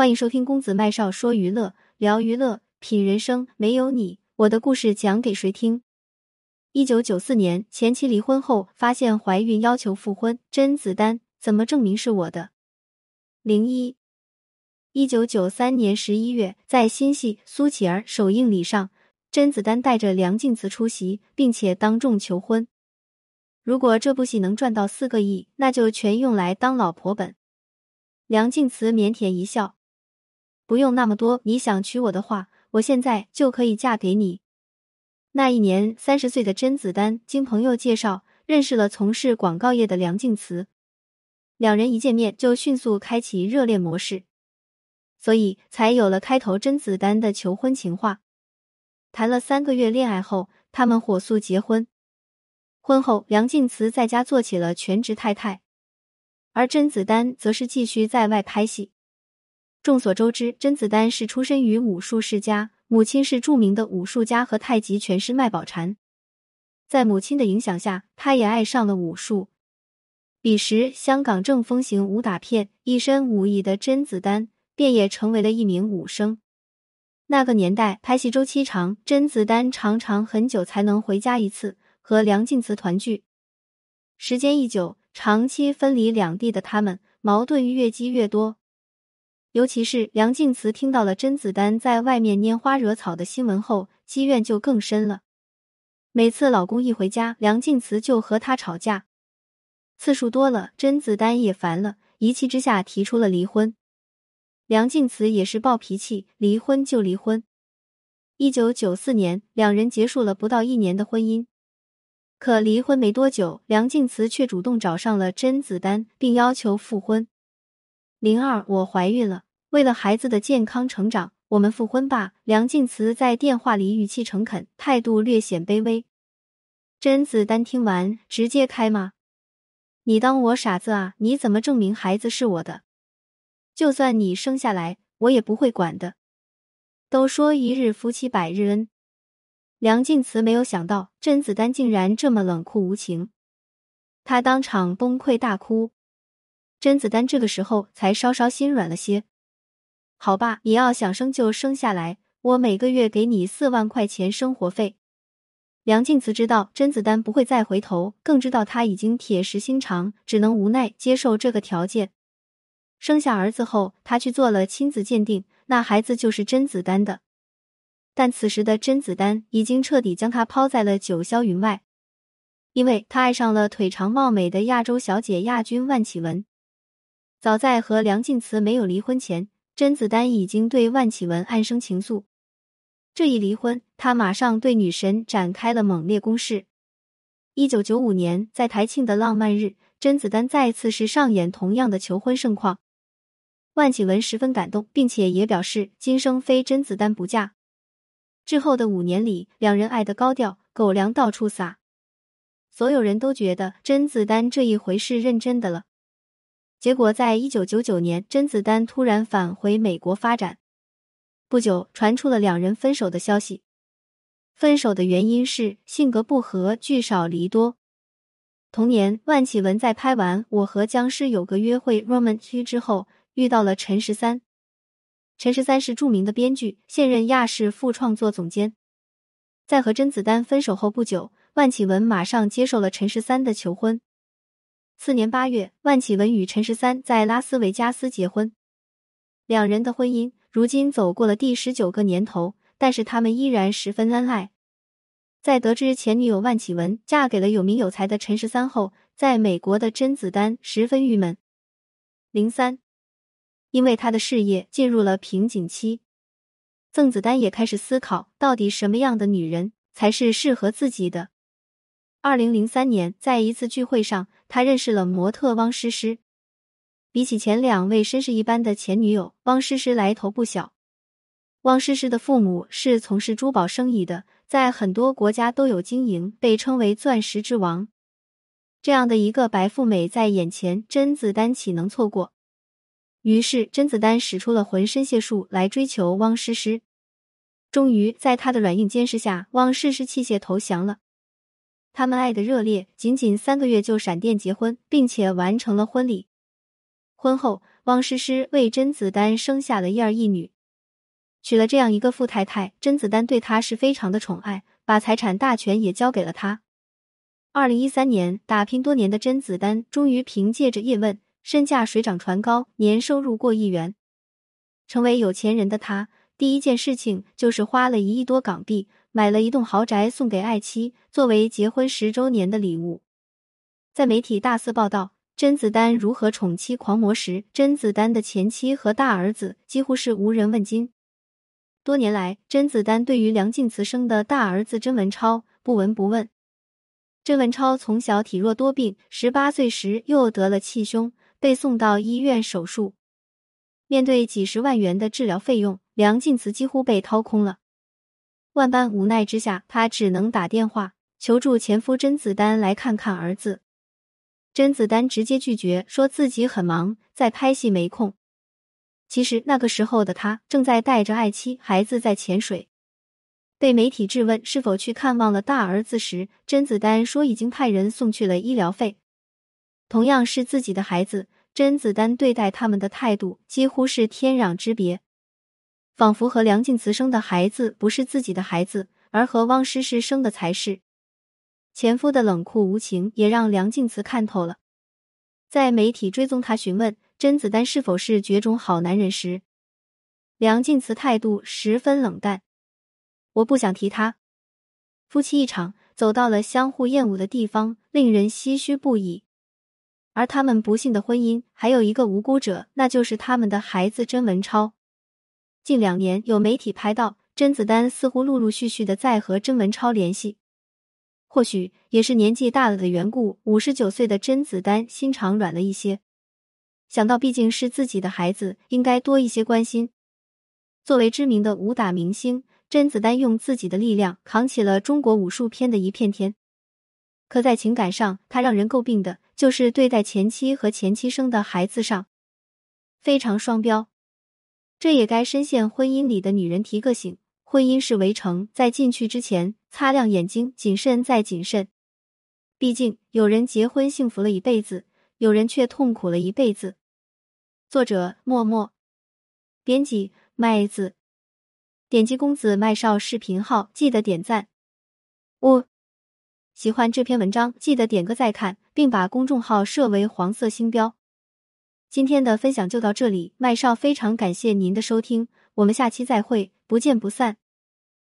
欢迎收听公子麦少说娱乐，聊娱乐，品人生。没有你，我的故事讲给谁听？一九九四年，前妻离婚后发现怀孕，要求复婚。甄子丹怎么证明是我的？零一，一九九三年十一月，在新戏《苏乞儿》首映礼上，甄子丹带着梁静慈出席，并且当众求婚。如果这部戏能赚到四个亿，那就全用来当老婆本。梁静慈腼腆一笑。不用那么多，你想娶我的话，我现在就可以嫁给你。那一年，三十岁的甄子丹经朋友介绍认识了从事广告业的梁静慈，两人一见面就迅速开启热恋模式，所以才有了开头甄子丹的求婚情话。谈了三个月恋爱后，他们火速结婚。婚后，梁静慈在家做起了全职太太，而甄子丹则是继续在外拍戏。众所周知，甄子丹是出身于武术世家，母亲是著名的武术家和太极拳师麦宝婵。在母亲的影响下，他也爱上了武术。彼时，香港正风行武打片，一身武艺的甄子丹便也成为了一名武生。那个年代，拍戏周期长，甄子丹常常很久才能回家一次，和梁静慈团聚。时间一久，长期分离两地的他们，矛盾越积越多。尤其是梁静慈听到了甄子丹在外面拈花惹草的新闻后，积怨就更深了。每次老公一回家，梁静慈就和他吵架，次数多了，甄子丹也烦了，一气之下提出了离婚。梁静慈也是暴脾气，离婚就离婚。一九九四年，两人结束了不到一年的婚姻，可离婚没多久，梁静慈却主动找上了甄子丹，并要求复婚。零二，我怀孕了。为了孩子的健康成长，我们复婚吧。梁静慈在电话里语气诚恳，态度略显卑微。甄子丹听完直接开骂：“你当我傻子啊？你怎么证明孩子是我的？就算你生下来，我也不会管的。都说一日夫妻百日恩。”梁静慈没有想到甄子丹竟然这么冷酷无情，他当场崩溃大哭。甄子丹这个时候才稍稍心软了些。好吧，你要想生就生下来，我每个月给你四万块钱生活费。梁静慈知道甄子丹不会再回头，更知道他已经铁石心肠，只能无奈接受这个条件。生下儿子后，他去做了亲子鉴定，那孩子就是甄子丹的。但此时的甄子丹已经彻底将他抛在了九霄云外，因为他爱上了腿长貌美的亚洲小姐亚军万绮雯。早在和梁静慈没有离婚前，甄子丹已经对万绮雯暗生情愫。这一离婚，他马上对女神展开了猛烈攻势。一九九五年，在台庆的浪漫日，甄子丹再次是上演同样的求婚盛况。万绮雯十分感动，并且也表示今生非甄子丹不嫁。之后的五年里，两人爱的高调，狗粮到处撒，所有人都觉得甄子丹这一回是认真的了。结果，在一九九九年，甄子丹突然返回美国发展，不久传出了两人分手的消息。分手的原因是性格不合，聚少离多。同年，万绮雯在拍完《我和僵尸有个约会》（Roman 之后，遇到了陈十三。陈十三是著名的编剧，现任亚视副创作总监。在和甄子丹分手后不久，万绮雯马上接受了陈十三的求婚。次年八月，万绮雯与陈十三在拉斯维加斯结婚。两人的婚姻如今走过了第十九个年头，但是他们依然十分恩爱。在得知前女友万绮雯嫁给了有名有才的陈十三后，在美国的甄子丹十分郁闷。零三，因为他的事业进入了瓶颈期，曾子丹也开始思考，到底什么样的女人才是适合自己的。二零零三年，在一次聚会上，他认识了模特汪诗诗。比起前两位绅士一般的前女友，汪诗诗来头不小。汪诗诗的父母是从事珠宝生意的，在很多国家都有经营，被称为“钻石之王”。这样的一个白富美在眼前，甄子丹岂能错过？于是，甄子丹使出了浑身解数来追求汪诗诗。终于，在他的软硬兼施下，汪诗诗弃械投降了。他们爱的热烈，仅仅三个月就闪电结婚，并且完成了婚礼。婚后，汪诗诗为甄子丹生下了一儿一女。娶了这样一个富太太，甄子丹对她是非常的宠爱，把财产大权也交给了她。二零一三年，打拼多年的甄子丹终于凭借着《叶问》，身价水涨船高，年收入过亿元。成为有钱人的他，第一件事情就是花了一亿多港币买了一栋豪宅送给爱妻，作为结婚十周年的礼物。在媒体大肆报道甄子丹如何宠妻狂魔时，甄子丹的前妻和大儿子几乎是无人问津。多年来，甄子丹对于梁静慈生的大儿子甄文超不闻不问。甄文超从小体弱多病，十八岁时又得了气胸，被送到医院手术。面对几十万元的治疗费用，梁静慈几乎被掏空了。万般无奈之下，她只能打电话求助前夫甄子丹来看看儿子。甄子丹直接拒绝，说自己很忙，在拍戏没空。其实那个时候的他正在带着爱妻、孩子在潜水。被媒体质问是否去看望了大儿子时，甄子丹说已经派人送去了医疗费。同样是自己的孩子，甄子丹对待他们的态度几乎是天壤之别，仿佛和梁静慈生的孩子不是自己的孩子，而和汪诗诗生的才是。前夫的冷酷无情也让梁静慈看透了。在媒体追踪他询问。甄子丹是否是绝种好男人时，梁静慈态度十分冷淡。我不想提他。夫妻一场走到了相互厌恶的地方，令人唏嘘不已。而他们不幸的婚姻还有一个无辜者，那就是他们的孩子甄文超。近两年，有媒体拍到甄子丹似乎陆陆续续的在和甄文超联系，或许也是年纪大了的缘故，五十九岁的甄子丹心肠软了一些。想到毕竟是自己的孩子，应该多一些关心。作为知名的武打明星，甄子丹用自己的力量扛起了中国武术片的一片天。可在情感上，他让人诟病的就是对待前妻和前妻生的孩子上非常双标。这也该深陷婚姻里的女人提个醒：婚姻是围城，在进去之前擦亮眼睛，谨慎再谨慎。毕竟有人结婚幸福了一辈子，有人却痛苦了一辈子。作者：默默，编辑：麦子。点击公子麦少视频号，记得点赞。五，喜欢这篇文章，记得点个再看，并把公众号设为黄色星标。今天的分享就到这里，麦少非常感谢您的收听，我们下期再会，不见不散。